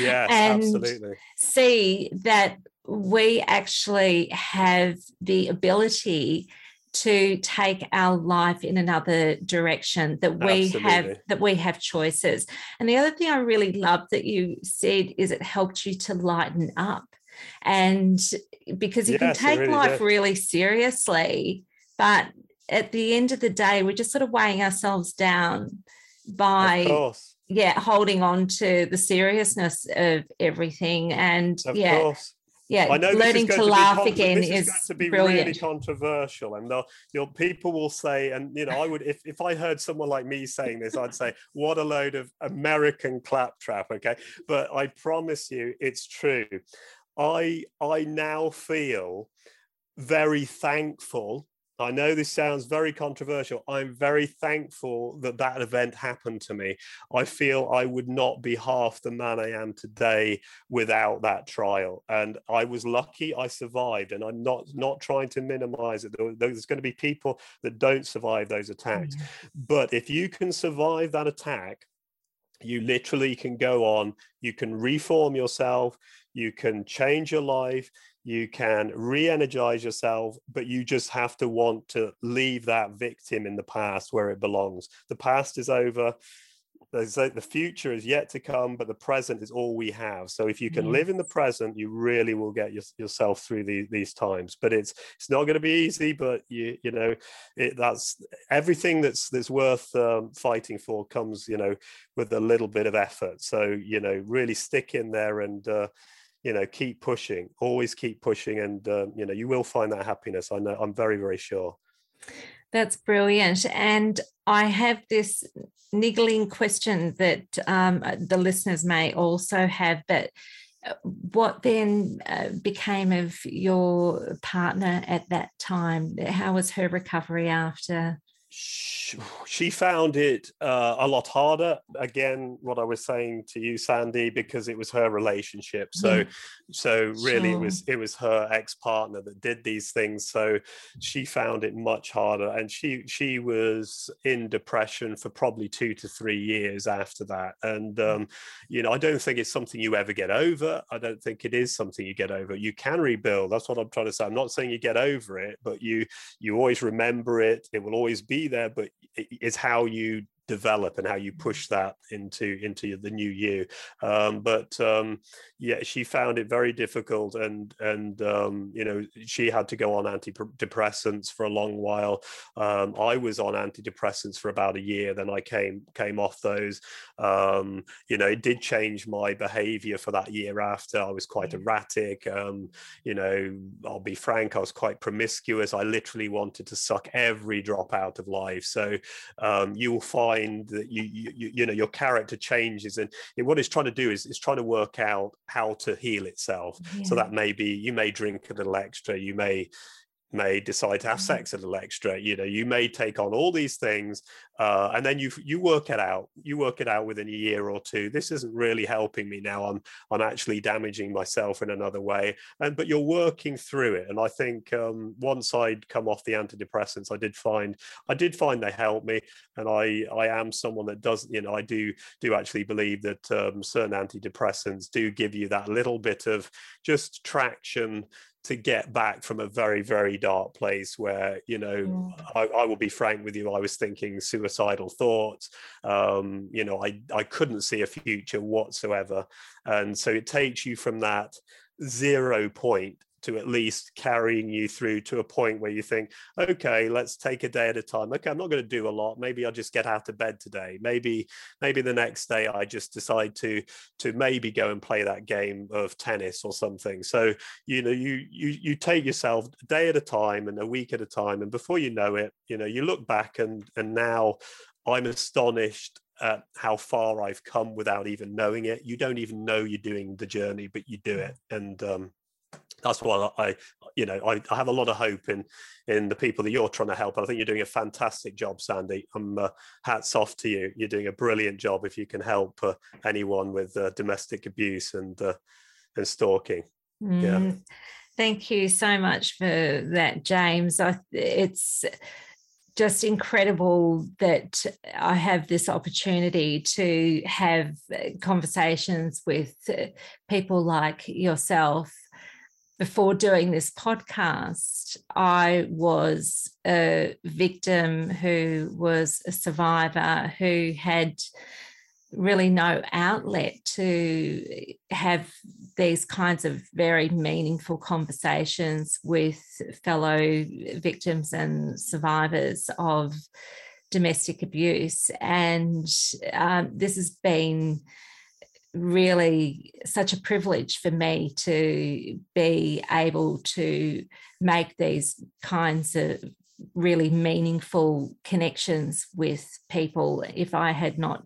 yes, and absolutely. see that we actually have the ability to take our life in another direction that we Absolutely. have that we have choices and the other thing i really loved that you said is it helped you to lighten up and because you yes, can take really life did. really seriously but at the end of the day, we're just sort of weighing ourselves down by yeah, holding on to the seriousness of everything. And of yeah. Course. Yeah, I know learning to, to laugh con- again this is, is going to be brilliant. really controversial, and the, you people will say, and you know, I would if if I heard someone like me saying this, I'd say, "What a load of American claptrap." Okay, but I promise you, it's true. I I now feel very thankful I know this sounds very controversial. I'm very thankful that that event happened to me. I feel I would not be half the man I am today without that trial. And I was lucky I survived. And I'm not not trying to minimize it. There's going to be people that don't survive those attacks. Mm-hmm. But if you can survive that attack, you literally can go on, you can reform yourself, you can change your life, you can re-energize yourself but you just have to want to leave that victim in the past where it belongs. The past is over. The future is yet to come but the present is all we have. So if you can yes. live in the present you really will get your, yourself through the, these times. But it's it's not going to be easy but you you know it, that's everything that's that's worth um, fighting for comes you know with a little bit of effort. So you know really stick in there and uh, you know keep pushing always keep pushing and um, you know you will find that happiness. I know i'm very very sure. That's brilliant and i have this niggling question that um, the listeners may also have but uh, what then uh, became of your partner at that time? How was her recovery after she found it uh, a lot harder. Again, what I was saying to you, Sandy, because it was her relationship. So, yeah. so really, sure. it was it was her ex partner that did these things. So, she found it much harder, and she she was in depression for probably two to three years after that. And mm. um, you know, I don't think it's something you ever get over. I don't think it is something you get over. You can rebuild. That's what I'm trying to say. I'm not saying you get over it, but you you always remember it. It will always be there, but it's how you develop and how you push that into into the new year um, but um, yeah she found it very difficult and and um, you know she had to go on antidepressants for a long while. Um, i was on antidepressants for about a year then i came came off those. Um, you know it did change my behavior for that year after. I was quite erratic um, you know i'll be frank i was quite promiscuous. I literally wanted to suck every drop out of life. So you will find find that you, you you know your character changes and what it's trying to do is it's trying to work out how to heal itself yeah. so that maybe you may drink a little extra you may may decide to have mm-hmm. sex a little extra you know you may take on all these things uh, and then you you work it out you work it out within a year or two this isn't really helping me now i'm i'm actually damaging myself in another way and but you're working through it and i think um, once i'd come off the antidepressants i did find i did find they helped me and i i am someone that does you know i do do actually believe that um, certain antidepressants do give you that little bit of just traction to get back from a very very dark place where you know mm. I, I, will be frank with you i was thinking suicidal thoughts um, you know I, I couldn't see a future whatsoever and so it takes you from that zero point to at least carrying you through to a point where you think, okay, let's take a day at a time. Okay, I'm not going to do a lot. Maybe I'll just get out of bed today. Maybe, maybe the next day I just decide to to maybe go and play that game of tennis or something. So you know, you you you take yourself a day at a time and a week at a time, and before you know it, you know, you look back and and now I'm astonished at how far I've come without even knowing it. You don't even know you're doing the journey, but you do it. And um, that's why I, you know, I, I, have a lot of hope in in the people that you're trying to help. I think you're doing a fantastic job, Sandy. I'm uh, hats off to you. You're doing a brilliant job if you can help uh, anyone with uh, domestic abuse and uh, and stalking. Mm, yeah. Thank you so much for that, James. I, it's just incredible that I have this opportunity to have conversations with people like yourself before doing this podcast, I was a victim who was a survivor who had really no outlet to have these kinds of very meaningful conversations with fellow victims and survivors of domestic abuse. And um, this has been really such a privilege for me to be able to make these kinds of really meaningful connections with people. If I had not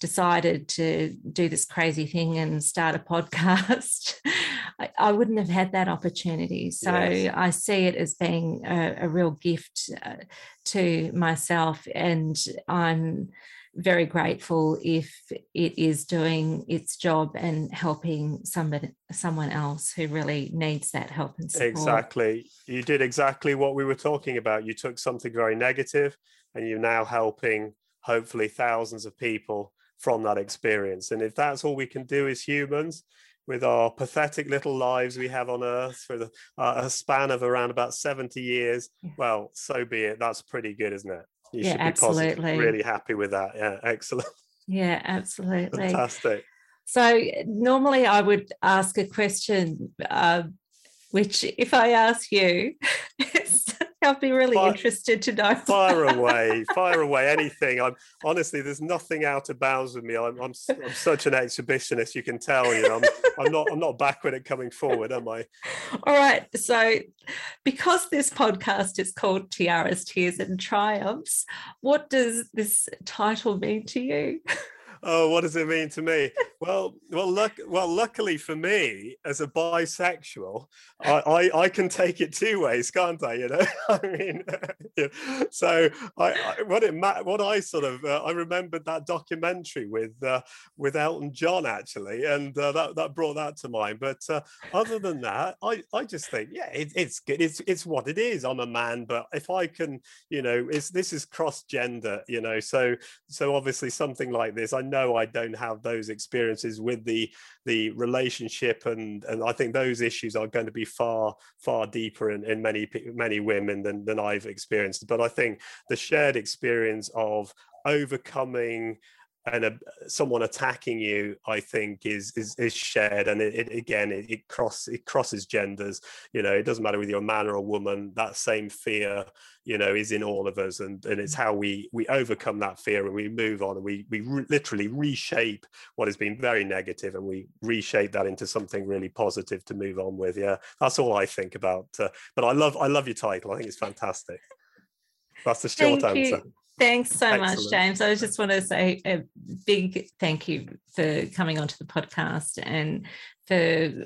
decided to do this crazy thing and start a podcast, I, I, wouldn't have had that opportunity. So yes. I see it as being a, a real gift uh, to myself, and I'm very grateful if it is doing its job and helping somebody someone else who really needs that help and support. Exactly. You did exactly what we were talking about. You took something very negative and you're now helping hopefully thousands of people from that experience. And if that's all we can do as humans, with our pathetic little lives we have on earth for the, uh, a span of around about 70 years, well, so be it. That's pretty good, isn't it? You yeah, should be absolutely. Positive, really happy with that. Yeah, excellent. Yeah, absolutely. Fantastic. So normally I would ask a question, uh, which if I ask you, I'd be really fire, interested to know. Fire away, fire away, anything. I'm honestly, there's nothing out of bounds with me. I'm, I'm, I'm such an exhibitionist, you can tell. You know, I'm, I'm not, I'm not backward at coming forward, am I? All right. So, because this podcast is called Tiaras, Tears, and Triumphs, what does this title mean to you? oh, what does it mean to me? well, well, luck, well, luckily for me, as a bisexual, I, I, I can take it two ways, can't I? You know, I mean, yeah. so I, I, what it what I sort of uh, I remembered that documentary with uh, with Elton John actually, and uh, that that brought that to mind. But uh, other than that, I I just think yeah, it, it's good. It's it's what it is. I'm a man, but if I can, you know, it's this is cross gender, you know, so so obviously something like this, I know I don't have those experiences with the the relationship, and and I think those issues are going to be far far deeper in, in many many women than than I've experienced. But I think the shared experience of overcoming and a, someone attacking you i think is is, is shared. And it, it again it, it cross it crosses genders. You know it doesn't matter whether you're a man or a woman that same fear you know is in all of us. And and it's how we we overcome that fear and we move on. And we we re- literally reshape what has been very negative and we reshape that into something really positive to move on with. Yeah that's all i think about uh, but i love i love your title. I think it's fantastic. That's the short Thank answer. you. Thanks so Excellent. much, James. I just want to say a big thank you for coming onto the podcast and for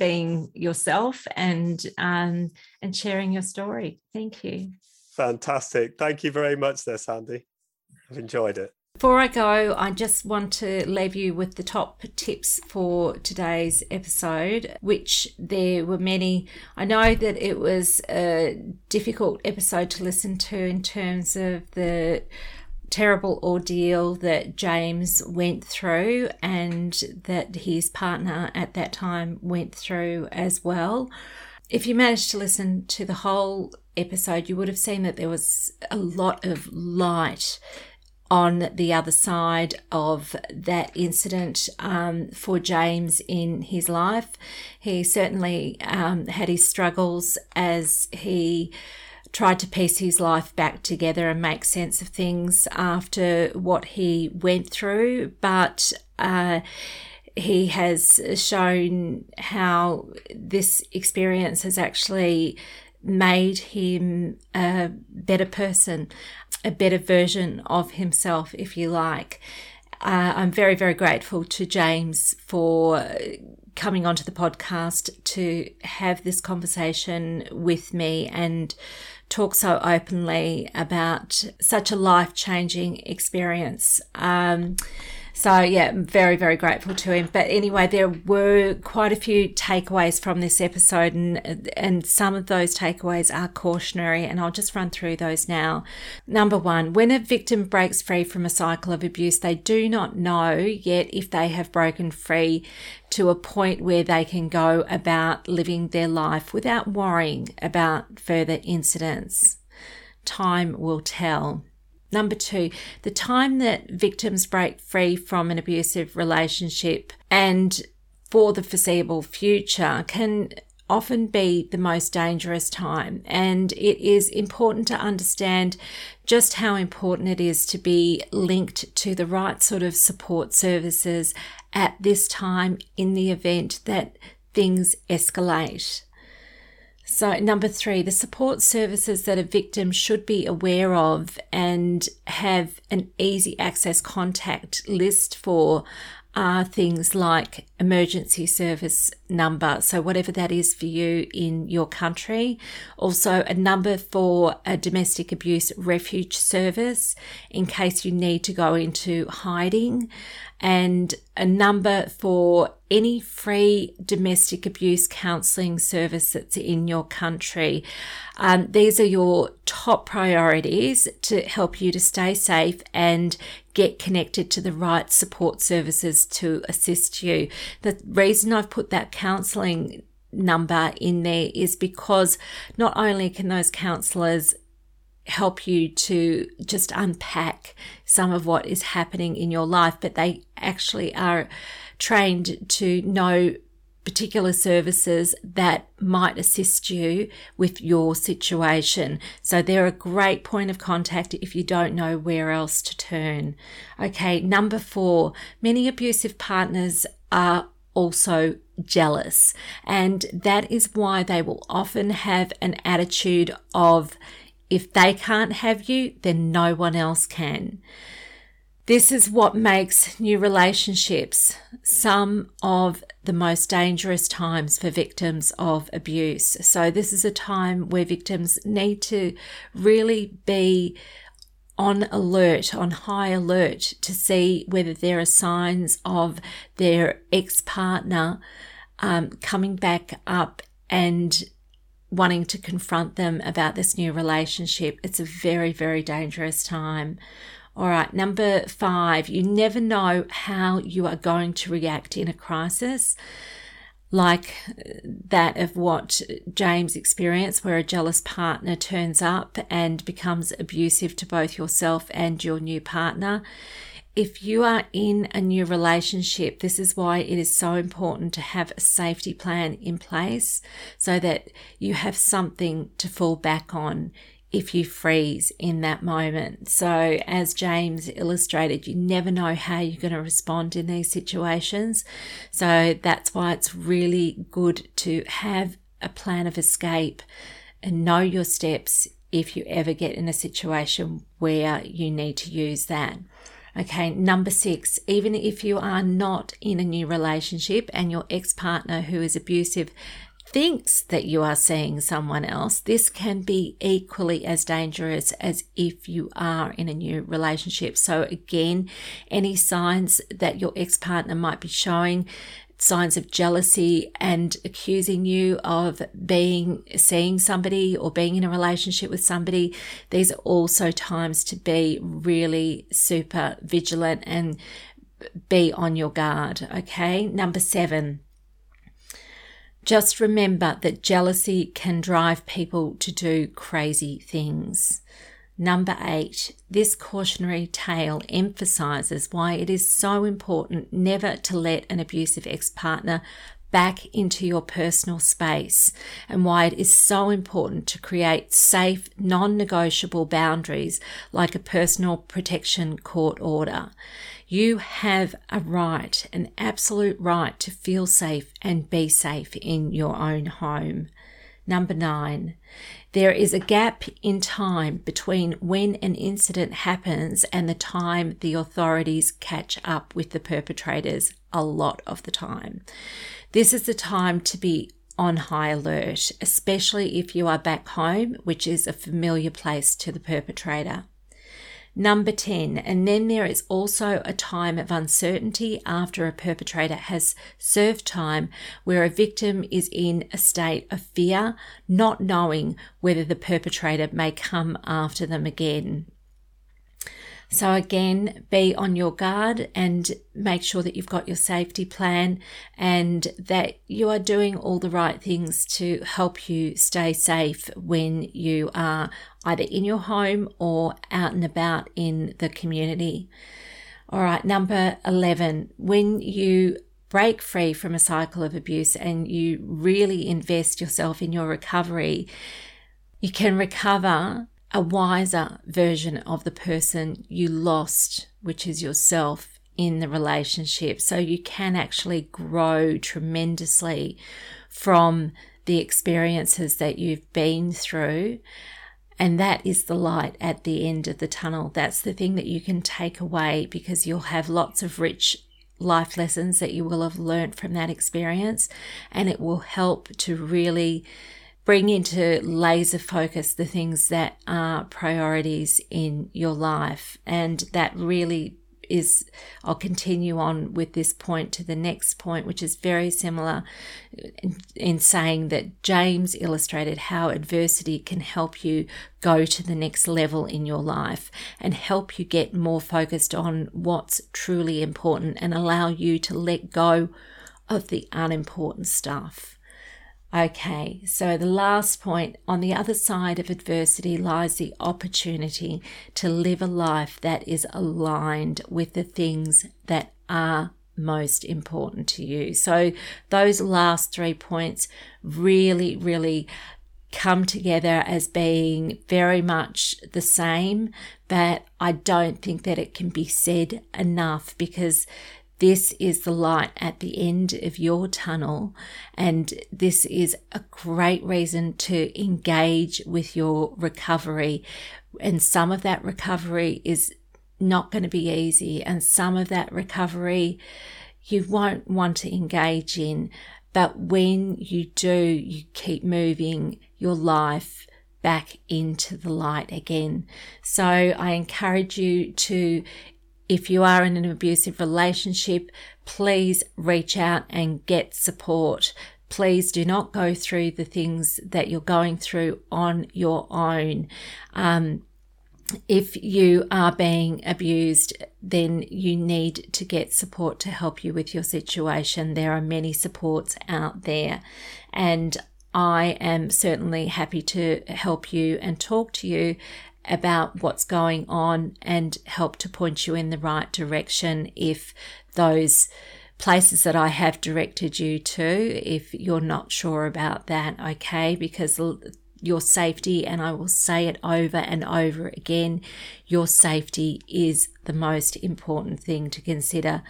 being yourself and um, and sharing your story. Thank you. Fantastic. Thank you very much there, Sandy. I've enjoyed it. Before I go, I just want to leave you with the top tips for today's episode, which there were many. I know that it was a difficult episode to listen to in terms of the terrible ordeal that James went through and that his partner at that time went through as well. If you managed to listen to the whole episode, you would have seen that there was a lot of light on the other side of that incident um, for James in his life. He certainly um, had his struggles as he tried to piece his life back together and make sense of things after what he went through, but. Uh, he has shown how this experience has actually made him a better person a better version of himself, if you like. Uh, I'm very, very grateful to James for coming onto the podcast to have this conversation with me and talk so openly about such a life changing experience. Um, so yeah, I'm very, very grateful to him. But anyway, there were quite a few takeaways from this episode, and and some of those takeaways are cautionary, and I'll just run through those now. Number one, when a victim breaks free from a cycle of abuse, they do not know yet if they have broken free to a point where they can go about living their life without worrying about further incidents. Time will tell. Number two, the time that victims break free from an abusive relationship and for the foreseeable future can often be the most dangerous time. And it is important to understand just how important it is to be linked to the right sort of support services at this time in the event that things escalate. So, number three, the support services that a victim should be aware of and have an easy access contact list for are things like emergency service number. So, whatever that is for you in your country. Also, a number for a domestic abuse refuge service in case you need to go into hiding and a number for any free domestic abuse counselling service that's in your country. Um, these are your top priorities to help you to stay safe and get connected to the right support services to assist you. The reason I've put that counselling number in there is because not only can those counsellors help you to just unpack some of what is happening in your life, but they actually are trained to know particular services that might assist you with your situation. So they're a great point of contact if you don't know where else to turn. Okay, number four, many abusive partners are also jealous, and that is why they will often have an attitude of if they can't have you, then no one else can. This is what makes new relationships some of the most dangerous times for victims of abuse. So, this is a time where victims need to really be on alert, on high alert to see whether there are signs of their ex partner um, coming back up and wanting to confront them about this new relationship. It's a very, very dangerous time. All right, number five, you never know how you are going to react in a crisis, like that of what James experienced, where a jealous partner turns up and becomes abusive to both yourself and your new partner. If you are in a new relationship, this is why it is so important to have a safety plan in place so that you have something to fall back on if you freeze in that moment. So, as James illustrated, you never know how you're going to respond in these situations. So, that's why it's really good to have a plan of escape and know your steps if you ever get in a situation where you need to use that. Okay, number six, even if you are not in a new relationship and your ex partner who is abusive thinks that you are seeing someone else, this can be equally as dangerous as if you are in a new relationship. So, again, any signs that your ex partner might be showing, signs of jealousy and accusing you of being seeing somebody or being in a relationship with somebody. These are also times to be really super vigilant and be on your guard okay? Number 7 just remember that jealousy can drive people to do crazy things. Number eight, this cautionary tale emphasizes why it is so important never to let an abusive ex partner back into your personal space and why it is so important to create safe, non negotiable boundaries like a personal protection court order. You have a right, an absolute right to feel safe and be safe in your own home. Number nine, there is a gap in time between when an incident happens and the time the authorities catch up with the perpetrators a lot of the time. This is the time to be on high alert, especially if you are back home, which is a familiar place to the perpetrator. Number 10, and then there is also a time of uncertainty after a perpetrator has served time where a victim is in a state of fear, not knowing whether the perpetrator may come after them again. So, again, be on your guard and make sure that you've got your safety plan and that you are doing all the right things to help you stay safe when you are either in your home or out and about in the community. All right, number 11, when you break free from a cycle of abuse and you really invest yourself in your recovery, you can recover a wiser version of the person you lost, which is yourself in the relationship. So you can actually grow tremendously from the experiences that you've been through. And that is the light at the end of the tunnel. That's the thing that you can take away because you'll have lots of rich life lessons that you will have learned from that experience. And it will help to really bring into laser focus the things that are priorities in your life. And that really is, I'll continue on with this point to the next point, which is very similar in, in, saying that James illustrated how adversity can help you go to the next level in your life and help you get more focused on what's truly important and allow you to let go of the unimportant stuff. Okay, so the last point on the other side of adversity lies the opportunity to live a life that is aligned with the things that are most important to you. So, those last three points really, really come together as being very much the same, but I don't think that it can be said enough because this is the light at the end of your tunnel. And this is a great reason to engage with your recovery. And some of that recovery is not going to be easy, and some of that recovery you won't want to engage in. But when you do, you keep moving your life back into the light again. So I encourage you to, if you are in an abusive relationship, please reach out and get support. Please do not go through the things that you're going through on your own. Um, if you are being abused, then you need to get support to help you with your situation. There are many supports out there, and I am certainly happy to help you and talk to you about what's going on and help to point you in the right direction if those places that I have directed you to, if you're not sure about that, okay? Because your safety, and I will say it over and over again your safety is the most important thing to consider.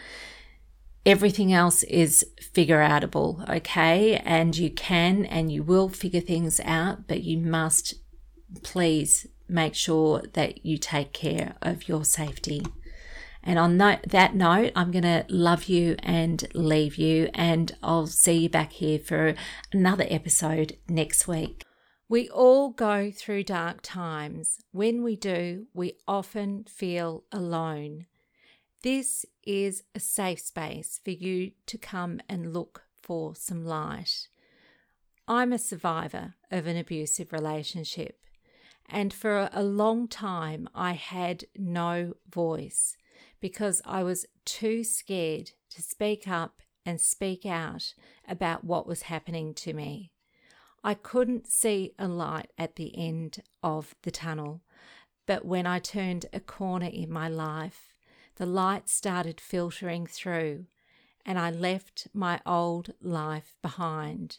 Everything else is figure outable, okay? And you can and you will figure things out, but you must please make sure that you take care of your safety. And on that note, I'm going to love you and leave you, and I'll see you back here for another episode next week. We all go through dark times. When we do, we often feel alone. This is a safe space for you to come and look for some light. I'm a survivor of an abusive relationship, and for a long time I had no voice because I was too scared to speak up and speak out about what was happening to me. I couldn't see a light at the end of the tunnel, but when I turned a corner in my life, the light started filtering through and I left my old life behind.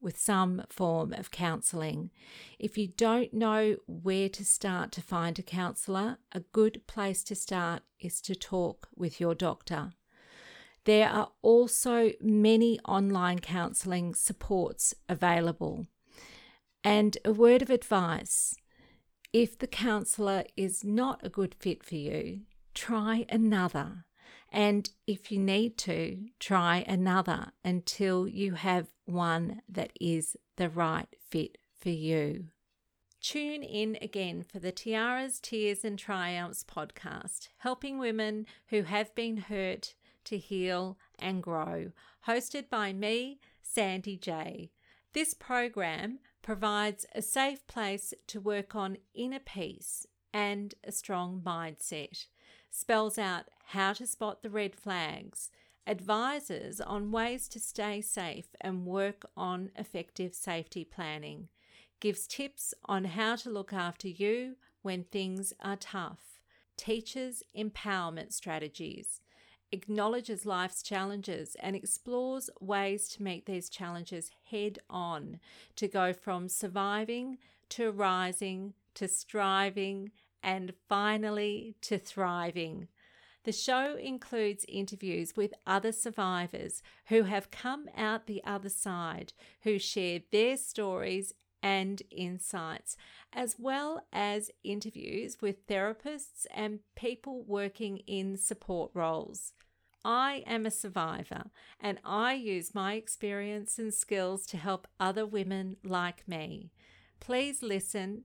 with some form of counselling. If you don't know where to start to find a counsellor, a good place to start is to talk with your doctor. There are also many online counselling supports available. And a word of advice if the counsellor is not a good fit for you, try another. And if you need to, try another until you have one that is the right fit for you. Tune in again for the Tiaras, Tears and Triumphs podcast, helping women who have been hurt to heal and grow, hosted by me, Sandy J. This program provides a safe place to work on inner peace and a strong mindset, spells out how to spot the red flags, advises on ways to stay safe and work on effective safety planning, gives tips on how to look after you when things are tough, teaches empowerment strategies. Acknowledges life's challenges and explores ways to meet these challenges head on, to go from surviving to rising to striving and finally to thriving. The show includes interviews with other survivors who have come out the other side, who share their stories and insights, as well as interviews with therapists and people working in support roles. I am a survivor and I use my experience and skills to help other women like me. Please listen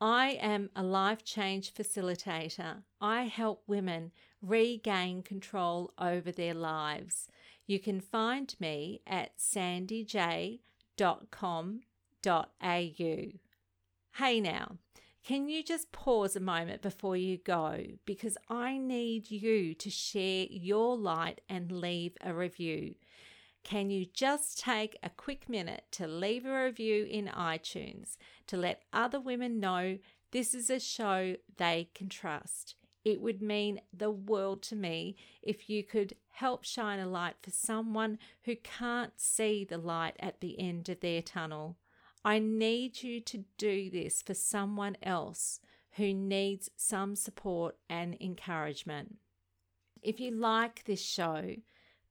I am a life change facilitator. I help women regain control over their lives. You can find me at sandyj.com.au. Hey now, can you just pause a moment before you go? Because I need you to share your light and leave a review. Can you just take a quick minute to leave a review in iTunes to let other women know this is a show they can trust? It would mean the world to me if you could help shine a light for someone who can't see the light at the end of their tunnel. I need you to do this for someone else who needs some support and encouragement. If you like this show,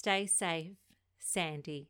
Stay safe, Sandy.